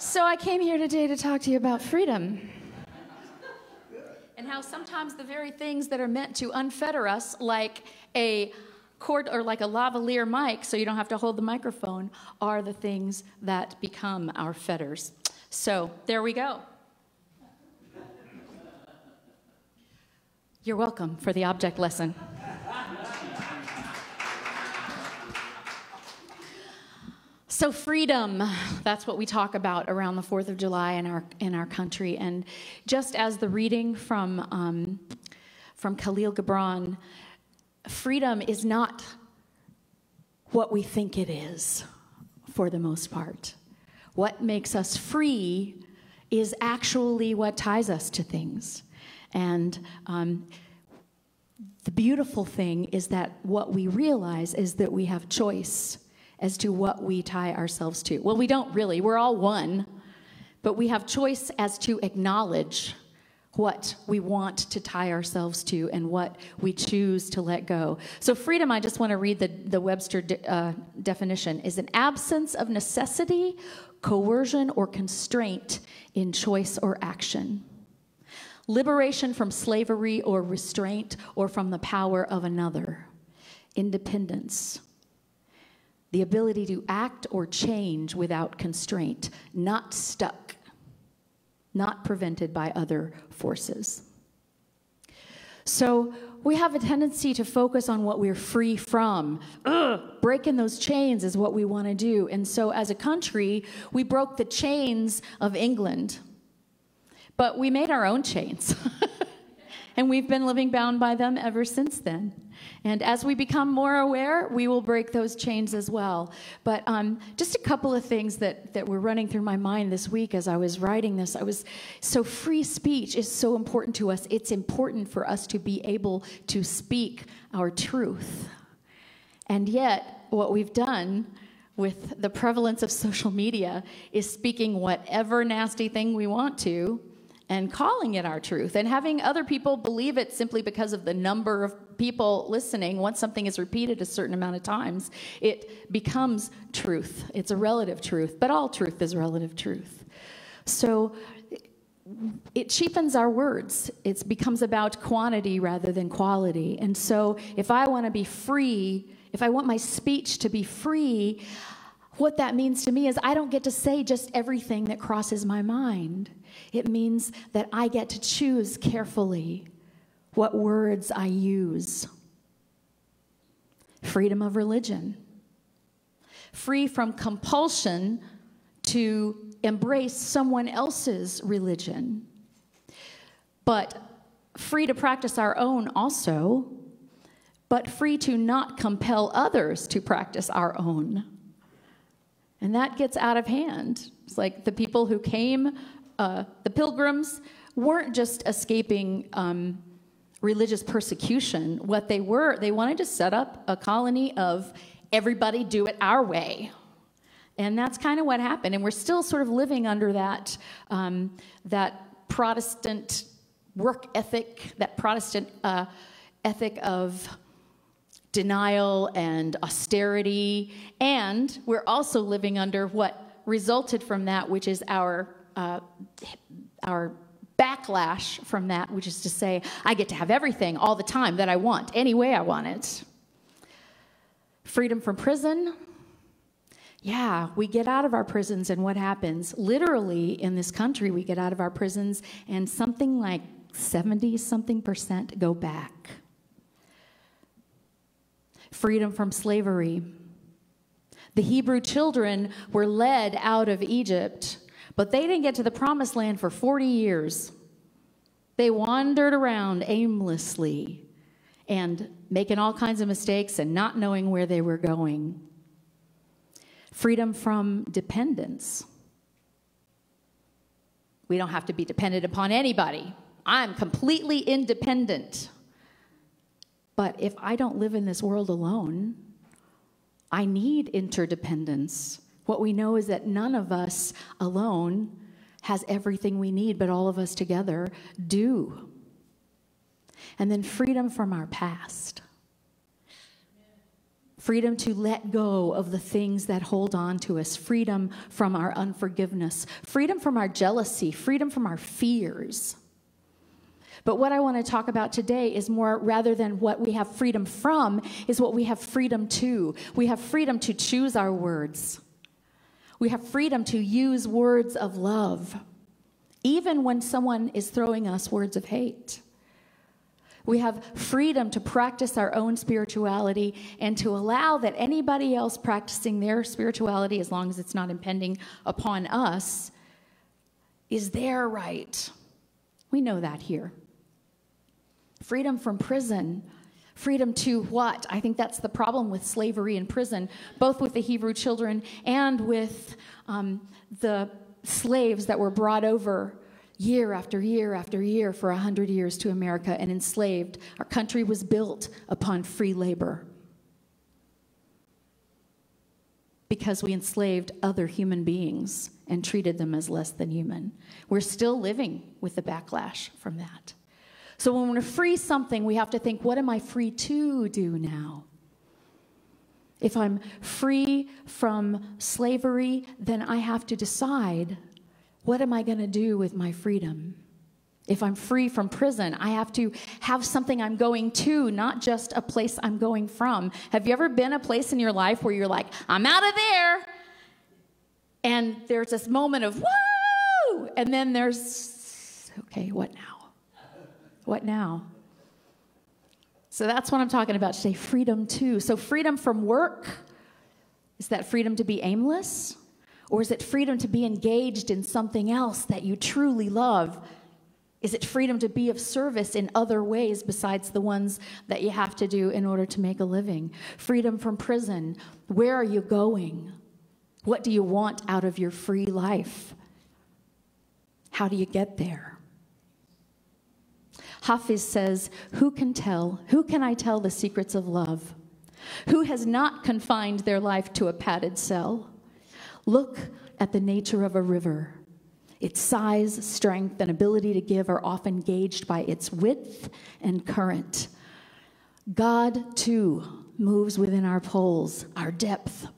So I came here today to talk to you about freedom. And how sometimes the very things that are meant to unfetter us, like a cord or like a lavalier mic, so you don't have to hold the microphone, are the things that become our fetters. So there we go. You're welcome for the object lesson. So freedom, that's what we talk about around the 4th of July in our, in our country. And just as the reading from, um, from Kahlil Gibran, freedom is not what we think it is for the most part. What makes us free is actually what ties us to things. And um, the beautiful thing is that what we realize is that we have choice as to what we tie ourselves to. Well, we don't really, we're all one, but we have choice as to acknowledge what we want to tie ourselves to and what we choose to let go. So, freedom, I just want to read the, the Webster de, uh, definition, is an absence of necessity, coercion, or constraint in choice or action. Liberation from slavery or restraint or from the power of another. Independence the ability to act or change without constraint, not stuck, not prevented by other forces. So we have a tendency to focus on what we're free from. Ugh, breaking those chains is what we want to do. And so as a country, we broke the chains of England, but we made our own chains. and we've been living bound by them ever since then. And as we become more aware, we will break those chains as well. But um, just a couple of things that, that were running through my mind this week as I was writing this. I was so free speech is so important to us. It's important for us to be able to speak our truth. And yet, what we've done with the prevalence of social media is speaking whatever nasty thing we want to and calling it our truth and having other people believe it simply because of the number of people listening. Once something is repeated a certain amount of times, it becomes truth. It's a relative truth, but all truth is relative truth. So it cheapens our words. It becomes about quantity rather than quality. And so if I want to be free, if I want my speech to be free, what that means to me is I don't get to say just everything that crosses my mind. It means that I get to choose carefully what words I use. Freedom of religion. Free from compulsion to embrace someone else's religion. But free to practice our own also, but free to not compel others to practice our own. And that gets out of hand. It's like the people who came uh, the pilgrims weren't just escaping um, religious persecution. What they were, they wanted to set up a colony of everybody do it our way. And that's kind of what happened. And we're still sort of living under that, um, that Protestant work ethic, that Protestant uh, ethic of denial and austerity. And we're also living under what resulted from that, which is our uh, our backlash from that, which is to say, I get to have everything all the time that I want, any way I want it. Freedom from prison. Yeah, we get out of our prisons, and what happens? Literally, in this country, we get out of our prisons, and something like 70 something percent go back. Freedom from slavery. The Hebrew children were led out of Egypt but they didn't get to the promised land for 40 years. They wandered around aimlessly and making all kinds of mistakes and not knowing where they were going. Freedom from dependence. We don't have to be dependent upon anybody. I'm completely independent. But if I don't live in this world alone, I need interdependence. What we know is that none of us alone has everything we need, but all of us together do. And then freedom from our past. freedom to let go of the things that hold on to us, freedom from our unforgiveness, freedom from our jealousy, freedom from our fears. But what I want to talk about today is more rather than what we have freedom from, is what we have freedom to. We have freedom to choose our words. We have freedom to use words of love, even when someone is throwing us words of hate. We have freedom to practice our own spirituality and to allow that anybody else practicing their spirituality, as long as it's not impending upon us, is their right. We know that here. Freedom from prison. Freedom to what? I think that's the problem with slavery in prison, both with the Hebrew children and with um, the slaves that were brought over year after year after year for 100 years to America and enslaved. Our country was built upon free labor because we enslaved other human beings and treated them as less than human. We're still living with the backlash from that. So when we're free something, we have to think, what am I free to do now? If I'm free from slavery, then I have to decide what am I going to do with my freedom? If I'm free from prison, I have to have something I'm going to, not just a place I'm going from. Have you ever been a place in your life where you're like, I'm out of there? And there's this moment of, whoa! And then there's, okay, what now? What now? So that's what I'm talking about today freedom too. So, freedom from work is that freedom to be aimless? Or is it freedom to be engaged in something else that you truly love? Is it freedom to be of service in other ways besides the ones that you have to do in order to make a living? Freedom from prison. Where are you going? What do you want out of your free life? How do you get there? Hafiz says, Who can tell? Who can I tell the secrets of love? Who has not confined their life to a padded cell? Look at the nature of a river. Its size, strength, and ability to give are often gauged by its width and current. God, too, moves within our poles, our depth.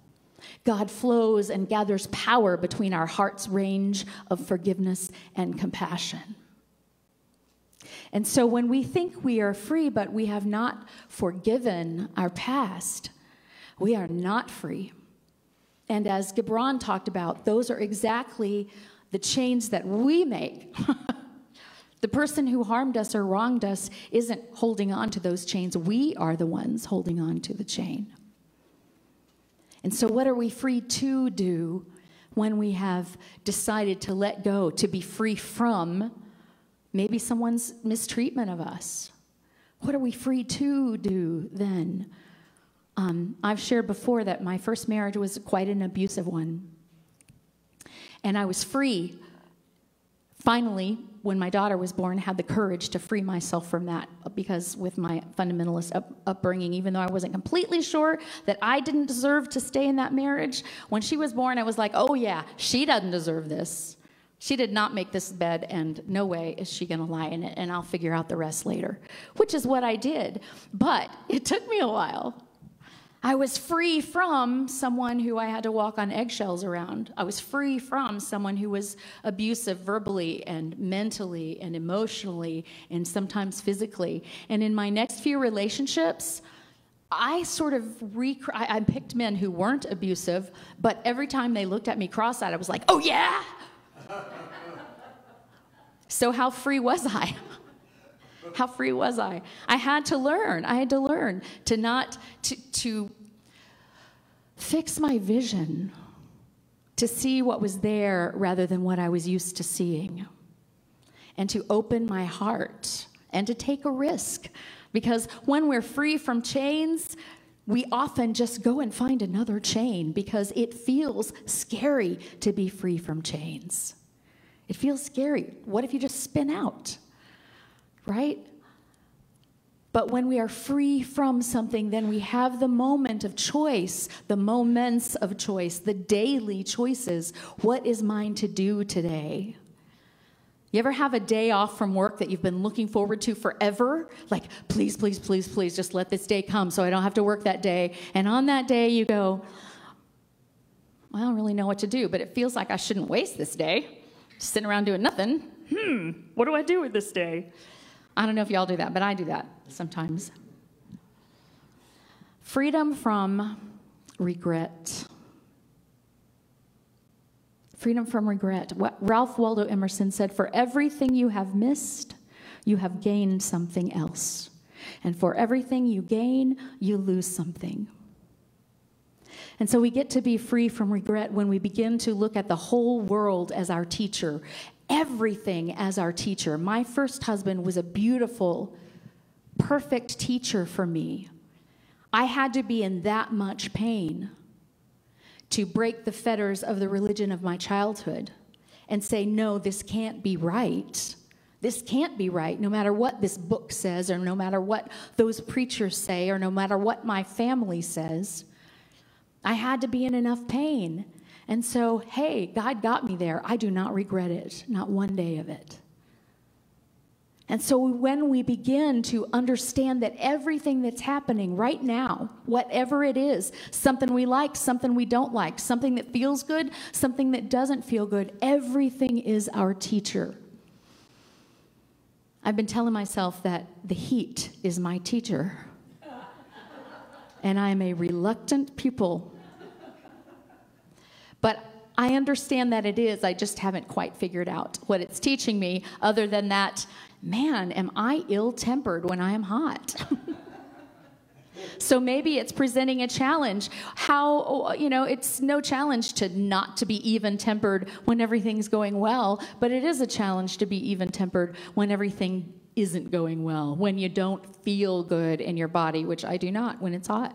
God flows and gathers power between our heart's range of forgiveness and compassion. And so when we think we are free, but we have not forgiven our past, we are not free. And as Gibran talked about, those are exactly the chains that we make. the person who harmed us or wronged us isn't holding on to those chains. We are the ones holding on to the chain. And so, what are we free to do when we have decided to let go, to be free from maybe someone's mistreatment of us? What are we free to do then? Um, I've shared before that my first marriage was quite an abusive one. And I was free. Finally, when my daughter was born, had the courage to free myself from that because with my fundamentalist up, upbringing, even though I wasn't completely sure that I didn't deserve to stay in that marriage, when she was born, I was like, oh yeah, she doesn't deserve this. She did not make this bed, and no way is she going to lie in it, and I'll figure out the rest later, which is what I did. But it took me a while. I was free from someone who I had to walk on eggshells around. I was free from someone who was abusive verbally and mentally and emotionally and sometimes physically. And in my next few relationships, I sort of rec- I, I picked men who weren't abusive, but every time they looked at me cross-eyed, I was like, "Oh yeah." So how free was I? How free was I? I had to learn. I had to learn to not to to fix my vision to see what was there rather than what I was used to seeing. And to open my heart and to take a risk. Because when we're free from chains, we often just go and find another chain because it feels scary to be free from chains. It feels scary. What if you just spin out? right? But when we are free from something, then we have the moment of choice, the moments of choice, the daily choices. What is mine to do today? You ever have a day off from work that you've been looking forward to forever? Like, please, please, please, please, just let this day come so I don't have to work that day. And on that day, you go, I don't really know what to do, but it feels like I shouldn't waste this day. Sitting around doing nothing. Hmm, what do I do with this day? I don't know if y'all do that, but I do that sometimes. Freedom from regret. Freedom from regret. What Ralph Waldo Emerson said For everything you have missed, you have gained something else. And for everything you gain, you lose something. And so we get to be free from regret when we begin to look at the whole world as our teacher, everything as our teacher. My first husband was a beautiful, perfect teacher for me. I had to be in that much pain to break the fetters of the religion of my childhood and say, no, this can't be right. This can't be right, no matter what this book says, or no matter what those preachers say, or no matter what my family says. I had to be in enough pain. And so, hey, God got me there. I do not regret it, not one day of it. And so, when we begin to understand that everything that's happening right now, whatever it is, something we like, something we don't like, something that feels good, something that doesn't feel good, everything is our teacher. I've been telling myself that the heat is my teacher and I am a reluctant pupil. But I understand that it is, I just haven't quite figured out what it's teaching me, other than that, man, am I ill tempered when I am hot? so maybe it's presenting a challenge. How, you know, it's no challenge to not to be even tempered when everything's going well, but it is a challenge to be even tempered when everything isn't going well, when you don't feel good in your body, which I do not when it's hot.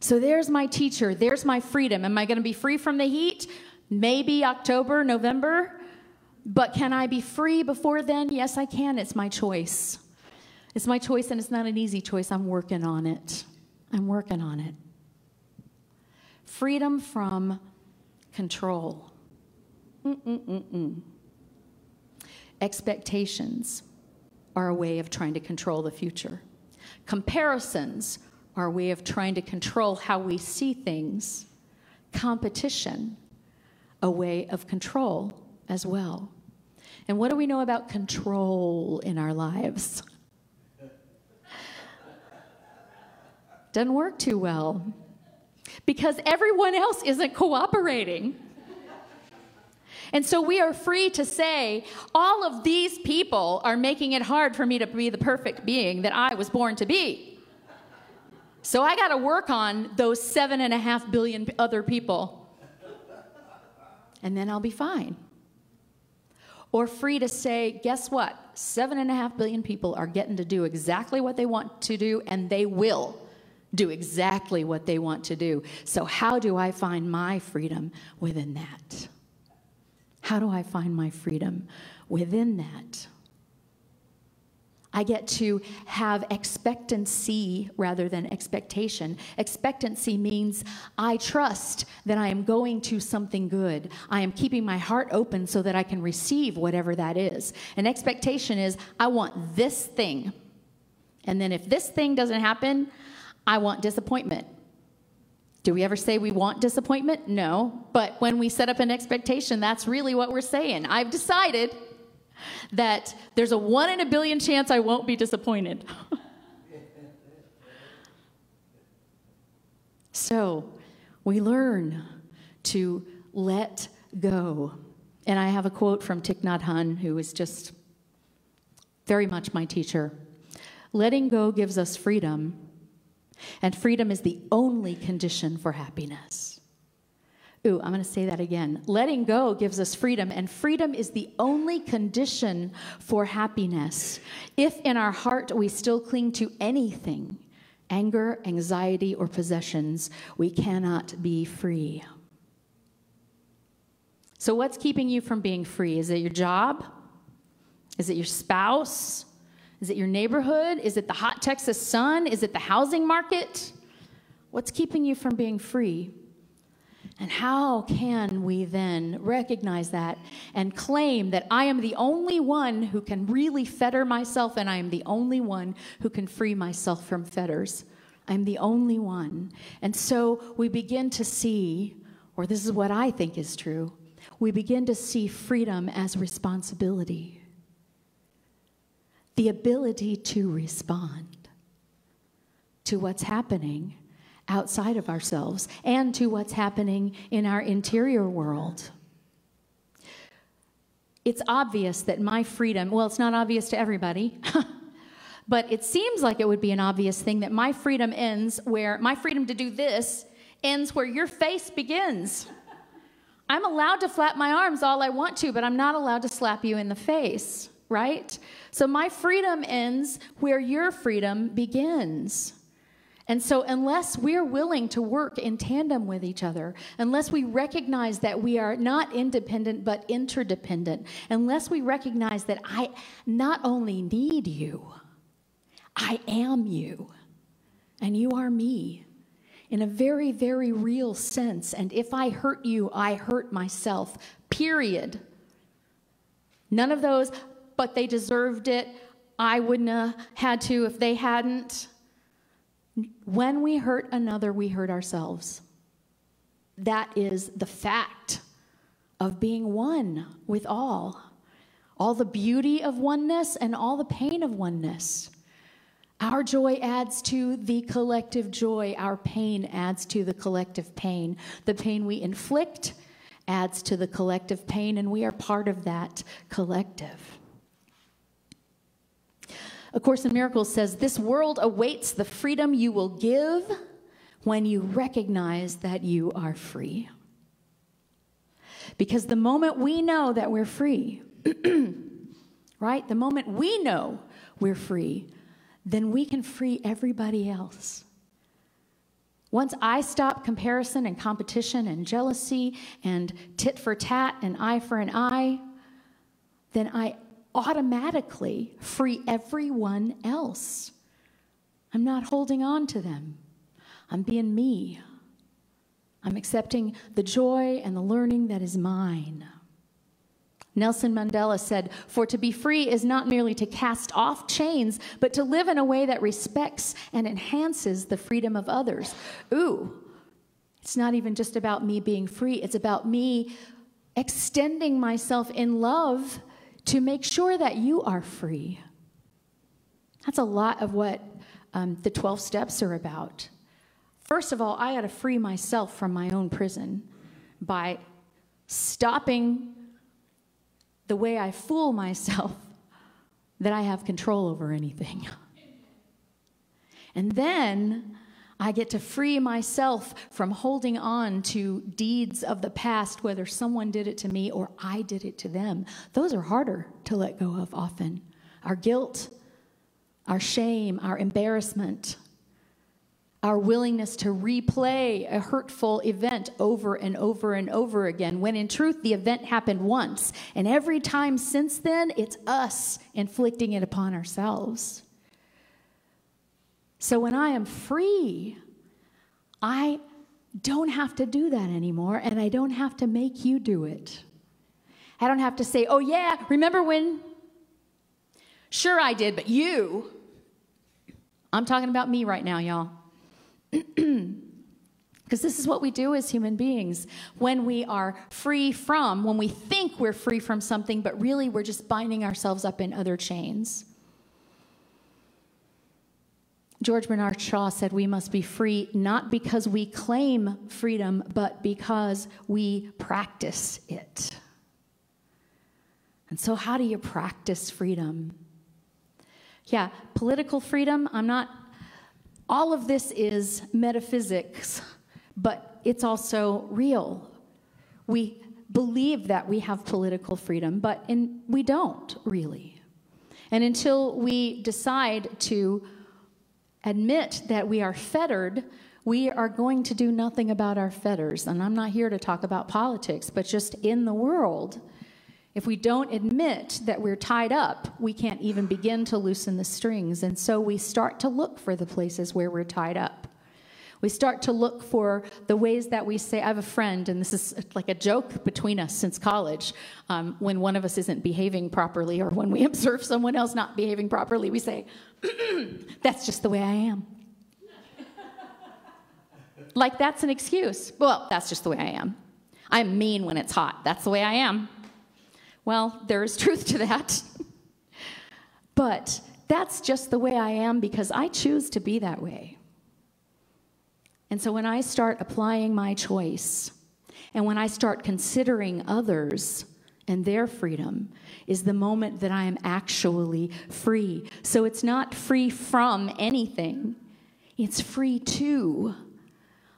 So there's my teacher, there's my freedom. Am I going to be free from the heat? Maybe October, November. But can I be free before then? Yes, I can. It's my choice. It's my choice, and it's not an easy choice. I'm working on it. I'm working on it. Freedom from control. Mm-mm-mm-mm. Expectations are a way of trying to control the future. Comparisons are a way of trying to control how we see things. Competition, a way of control as well. And what do we know about control in our lives? Doesn't work too well because everyone else isn't cooperating. And so we are free to say, all of these people are making it hard for me to be the perfect being that I was born to be. So I got to work on those seven and a half billion other people. And then I'll be fine. Or free to say, guess what? Seven and a half billion people are getting to do exactly what they want to do, and they will do exactly what they want to do. So, how do I find my freedom within that? How do I find my freedom within that? I get to have expectancy rather than expectation. Expectancy means I trust that I am going to something good. I am keeping my heart open so that I can receive whatever that is. An expectation is I want this thing. And then if this thing doesn't happen, I want disappointment. Do we ever say we want disappointment? No. But when we set up an expectation, that's really what we're saying. I've decided that there's a one in a billion chance I won't be disappointed. so we learn to let go. And I have a quote from Thich Nhat Hanh, who is just very much my teacher. Letting go gives us freedom and freedom is the only condition for happiness. Ooh, I'm going to say that again. Letting go gives us freedom, and freedom is the only condition for happiness. If in our heart we still cling to anything, anger, anxiety, or possessions, we cannot be free. So, what's keeping you from being free? Is it your job? Is it your spouse? Is it your neighborhood? Is it the hot Texas sun? Is it the housing market? What's keeping you from being free? And how can we then recognize that and claim that I am the only one who can really fetter myself and I am the only one who can free myself from fetters? I'm the only one. And so we begin to see, or this is what I think is true, we begin to see freedom as responsibility, the ability to respond to what's happening outside of ourselves and to what's happening in our interior world. It's obvious that my freedom, well, it's not obvious to everybody, but it seems like it would be an obvious thing that my freedom ends where my freedom to do this ends where your face begins. I'm allowed to flap my arms all I want to, but I'm not allowed to slap you in the face, right? So my freedom ends where your freedom begins. And so, unless we're willing to work in tandem with each other, unless we recognize that we are not independent but interdependent, unless we recognize that I not only need you, I am you, and you are me in a very, very real sense. And if I hurt you, I hurt myself, period. None of those, but they deserved it. I wouldn't have had to if they hadn't. When we hurt another, we hurt ourselves. That is the fact of being one with all. All the beauty of oneness and all the pain of oneness. Our joy adds to the collective joy. Our pain adds to the collective pain. The pain we inflict adds to the collective pain, and we are part of that collective. A Course in Miracles says, This world awaits the freedom you will give when you recognize that you are free. Because the moment we know that we're free, right? The moment we know we're free, then we can free everybody else. Once I stop comparison and competition and jealousy and tit for tat and eye for an eye, then I automatically free everyone else. I'm not holding on to them. I'm being me. I'm accepting the joy and the learning that is mine. Nelson Mandela said, For to be free is not merely to cast off chains, but to live in a way that respects and enhances the freedom of others. Ooh, it's not even just about me being free, it's about me extending myself in love to make sure that you are free. That's a lot of what um, the 12 steps are about. First of all, I had to free myself from my own prison by stopping the way I fool myself that I have control over anything. And then I get to free myself from holding on to deeds of the past, whether someone did it to me or I did it to them. Those are harder to let go of often. Our guilt, our shame, our embarrassment, our willingness to replay a hurtful event over and over and over again, when in truth the event happened once. And every time since then, it's us inflicting it upon ourselves. So when I am free, I don't have to do that anymore, and I don't have to make you do it. I don't have to say, oh, yeah, remember when? Sure, I did, but you. I'm talking about me right now, y'all. Because this is what we do as human beings when we are free from, when we think we're free from something, but really we're just binding ourselves up in other chains. George Bernard Shaw said we must be free not because we claim freedom, but because we practice it. And so, how do you practice freedom? Yeah, political freedom, I'm not, all of this is metaphysics, but it's also real. We believe that we have political freedom, but in, we don't really. And until we decide to admit that we are fettered, we are going to do nothing about our fetters. And I'm not here to talk about politics, but just in the world. If we don't admit that we're tied up, we can't even begin to loosen the strings. And so we start to look for the places where we're tied up. We start to look for the ways that we say, I have a friend, and this is like a joke between us since college. Um, when one of us isn't behaving properly, or when we observe someone else not behaving properly, we say, That's just the way I am. like that's an excuse. Well, that's just the way I am. I'm mean when it's hot. That's the way I am. Well, there is truth to that. but that's just the way I am because I choose to be that way. And so when I start applying my choice, and when I start considering others and their freedom, is the moment that I am actually free. So it's not free from anything, it's free to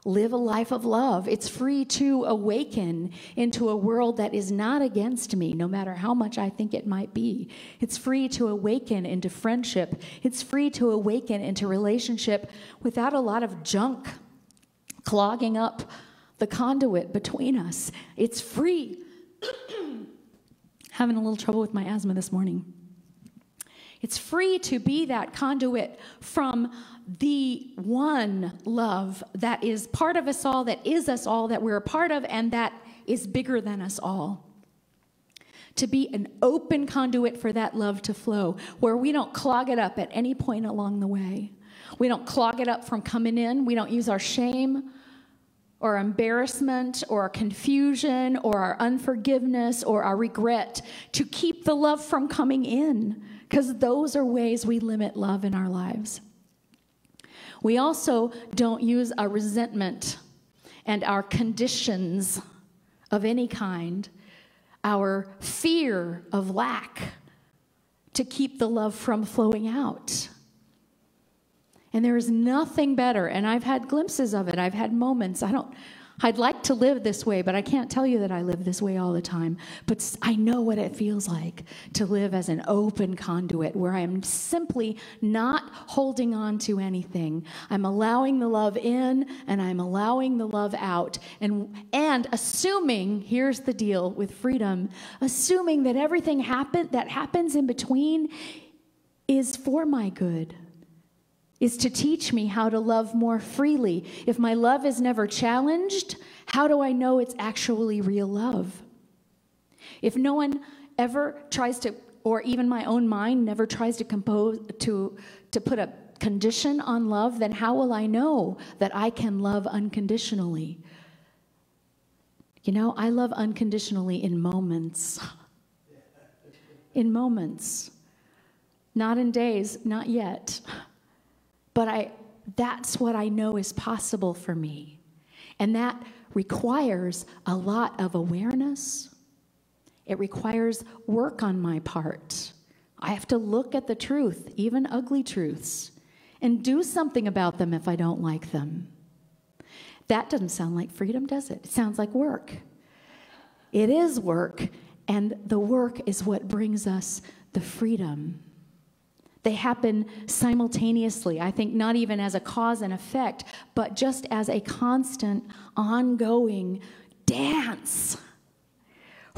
live a life of love. It's free to awaken into a world that is not against me, no matter how much I think it might be. It's free to awaken into friendship. It's free to awaken into relationship without a lot of junk clogging up the conduit between us. It's free. Having a little trouble with my asthma this morning. It's free to be that conduit from the one love that is part of us all, that is us all, that we're a part of, and that is bigger than us all. To be an open conduit for that love to flow, where we don't clog it up at any point along the way. We don't clog it up from coming in. We don't use our shame or embarrassment or confusion or our unforgiveness or our regret to keep the love from coming in, because those are ways we limit love in our lives. We also don't use our resentment and our conditions of any kind, our fear of lack, to keep the love from flowing out. And there is nothing better. And I've had glimpses of it. I've had moments. I don't, I'd like to live this way, but I can't tell you that I live this way all the time. But I know what it feels like to live as an open conduit where I'm simply not holding on to anything. I'm allowing the love in and I'm allowing the love out. And, and assuming, here's the deal with freedom, assuming that everything happen, that happens in between is for my good is to teach me how to love more freely. If my love is never challenged, how do I know it's actually real love? If no one ever tries to, or even my own mind never tries to compose, to, to put a condition on love, then how will I know that I can love unconditionally? You know, I love unconditionally in moments. in moments. Not in days, not yet. But I, that's what I know is possible for me. And that requires a lot of awareness. It requires work on my part. I have to look at the truth, even ugly truths, and do something about them if I don't like them. That doesn't sound like freedom, does it? It sounds like work. It is work, and the work is what brings us the freedom. They happen simultaneously. I think not even as a cause and effect, but just as a constant, ongoing dance.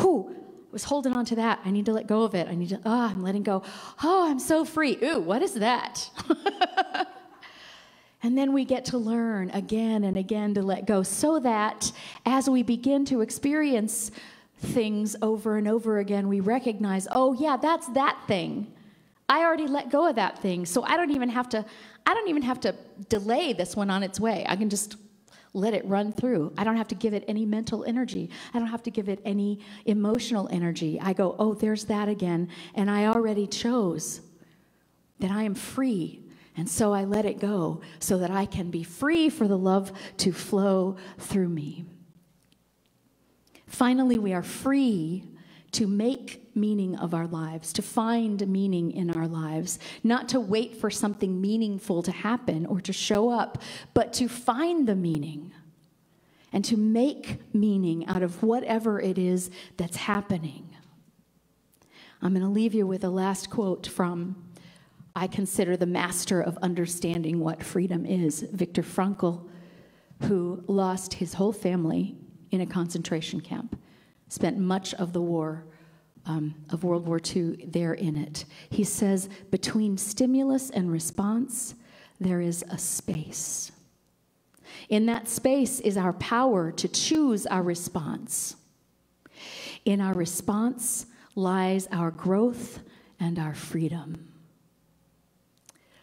Who was holding on to that? I need to let go of it. I need to, ah, oh, I'm letting go. Oh, I'm so free. Ooh, what is that? And then we get to learn again and again to let go so that as we begin to experience things over and over again, we recognize, oh, yeah, that's that thing. I already let go of that thing. So I don't even have to I don't even have to delay this one on its way. I can just let it run through. I don't have to give it any mental energy. I don't have to give it any emotional energy. I go, "Oh, there's that again." And I already chose that I am free. And so I let it go so that I can be free for the love to flow through me. Finally, we are free to make meaning of our lives, to find meaning in our lives, not to wait for something meaningful to happen or to show up, but to find the meaning and to make meaning out of whatever it is that's happening. I'm going to leave you with a last quote from I consider the master of understanding what freedom is, Viktor Frankl, who lost his whole family in a concentration camp spent much of the war um, of World War II there in it. He says, between stimulus and response, there is a space. In that space is our power to choose our response. In our response lies our growth and our freedom.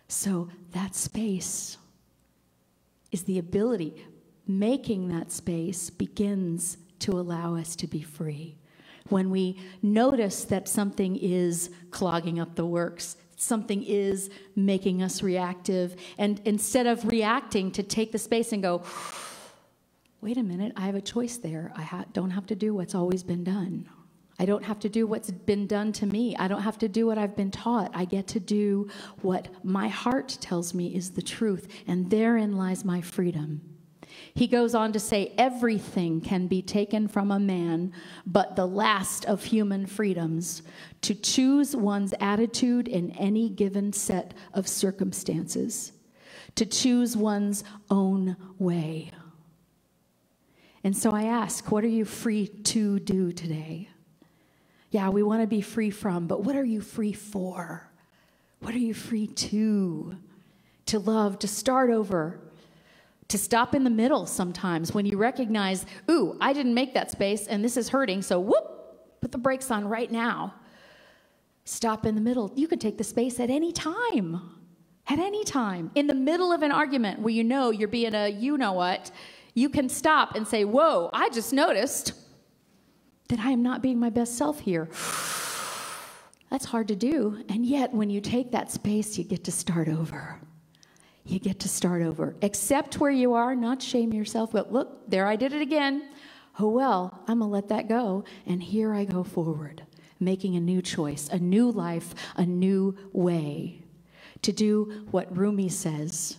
So, that space is the ability, making that space begins to allow us to be free. When we notice that something is clogging up the works, something is making us reactive, and instead of reacting, to take the space and go, wait a minute, I have a choice there. I ha- don't have to do what's always been done. I don't have to do what's been done to me. I don't have to do what I've been taught. I get to do what my heart tells me is the truth, and therein lies my freedom. He goes on to say, Everything can be taken from a man, but the last of human freedoms to choose one's attitude in any given set of circumstances, to choose one's own way. And so I ask, what are you free to do today? Yeah, we want to be free from, but what are you free for? What are you free to? To love, to start over, to stop in the middle sometimes when you recognize, ooh, I didn't make that space and this is hurting, so whoop, put the brakes on right now. Stop in the middle. You can take the space at any time. At any time. In the middle of an argument where you know you're being a you know what, you can stop and say, Whoa, I just noticed that I am not being my best self here. That's hard to do. And yet, when you take that space, you get to start over. You get to start over. Accept where you are, not shame yourself, but look, there I did it again. Oh well, I'm going to let that go. And here I go forward, making a new choice, a new life, a new way to do what Rumi says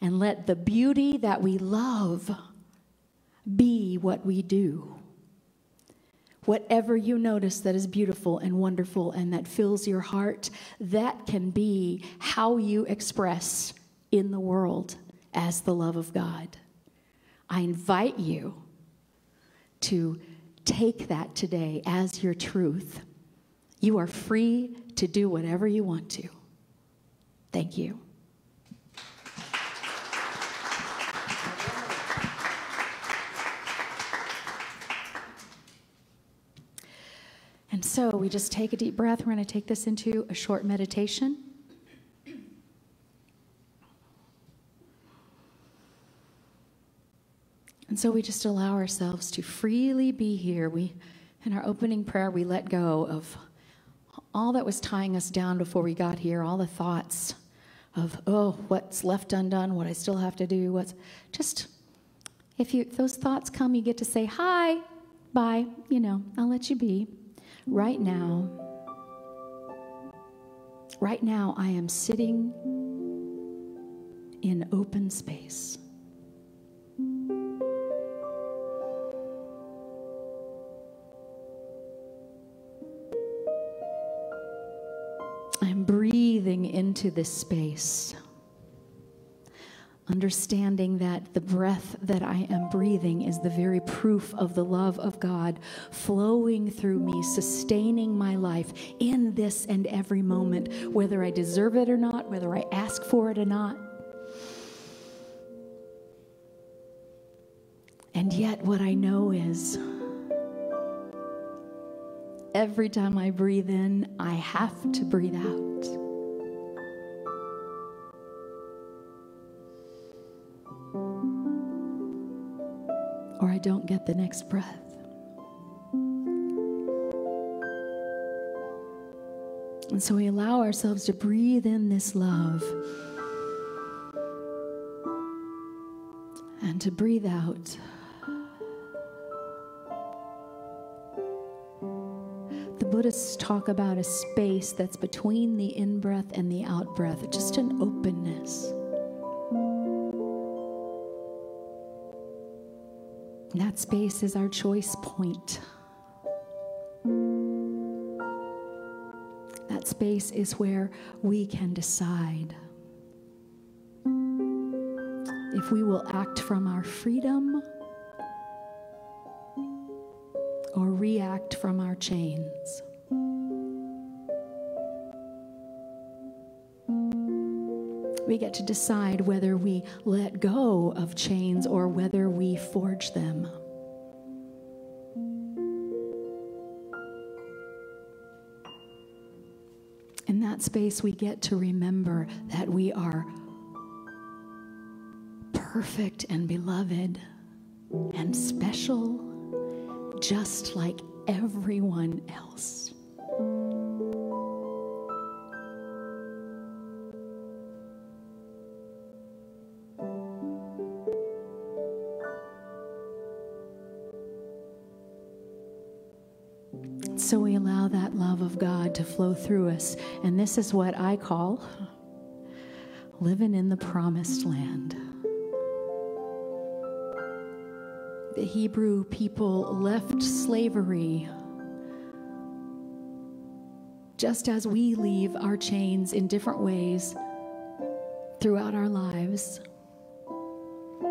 and let the beauty that we love be what we do. Whatever you notice that is beautiful and wonderful and that fills your heart, that can be how you express in the world as the love of God. I invite you to take that today as your truth. You are free to do whatever you want to. Thank you. And so we just take a deep breath. We're going to take this into a short meditation. So we just allow ourselves to freely be here. We, in our opening prayer, we let go of all that was tying us down before we got here, all the thoughts of, oh, what's left undone, what I still have to do, what's just, if you, if those thoughts come, you get to say, hi, bye, you know, I'll let you be right now, right now, I am sitting in open space. I'm breathing into this space understanding that the breath that I am breathing is the very proof of the love of God flowing through me, sustaining my life in this and every moment, whether I deserve it or not, whether I ask for it or not. And yet, what I know is every time I breathe in, I have to breathe out. or I don't get the next breath. And so we allow ourselves to breathe in this love and to breathe out. Buddhists talk about a space that's between the in breath and the out breath, just an openness. That space is our choice point. That space is where we can decide if we will act from our freedom or react from our chains. We get to decide whether we let go of chains or whether we forge them. In that space, we get to remember that we are perfect and beloved and special, just like everyone else. So we allow that love of God to flow through us. And this is what I call living in the promised land. The Hebrew people left slavery just as we leave our chains in different ways throughout our lives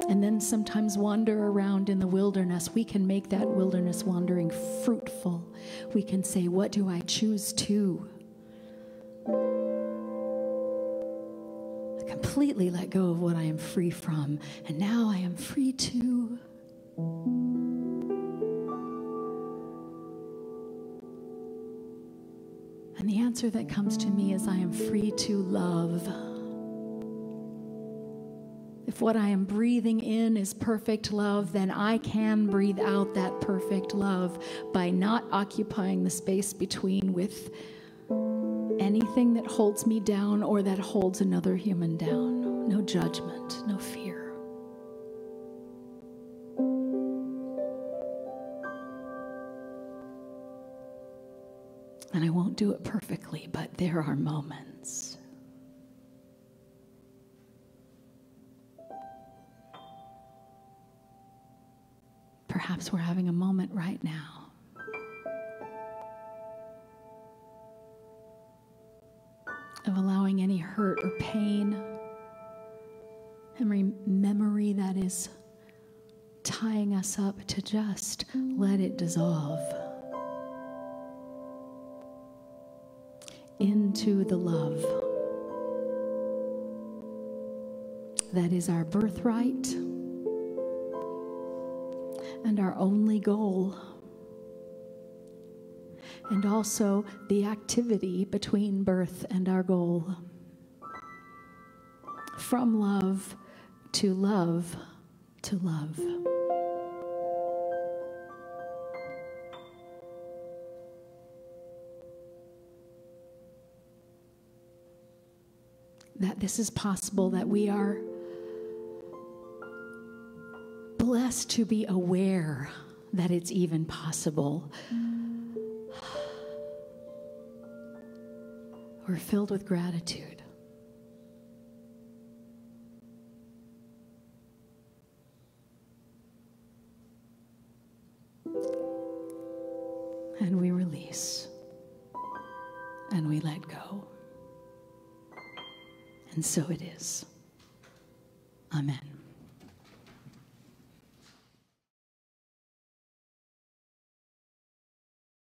and then sometimes wander around in the wilderness, we can make that wilderness wandering fruitful. We can say, What do I choose to? I completely let go of what I am free from, and now I am free to. And the answer that comes to me is I am free to love. If what I am breathing in is perfect love, then I can breathe out that perfect love by not occupying the space between with anything that holds me down or that holds another human down. No judgment, no fear. And I won't do it perfectly, but there are moments. Perhaps we're having a moment right now. Of allowing any hurt or pain, memory that is tying us up to just let it dissolve. Into the love. That is our birthright and our only goal. And also the activity between birth and our goal. From love to love to love. That this is possible, that we are blessed to be aware that it's even possible. We're filled with gratitude. And we release. And we let go. And so it is. Amen.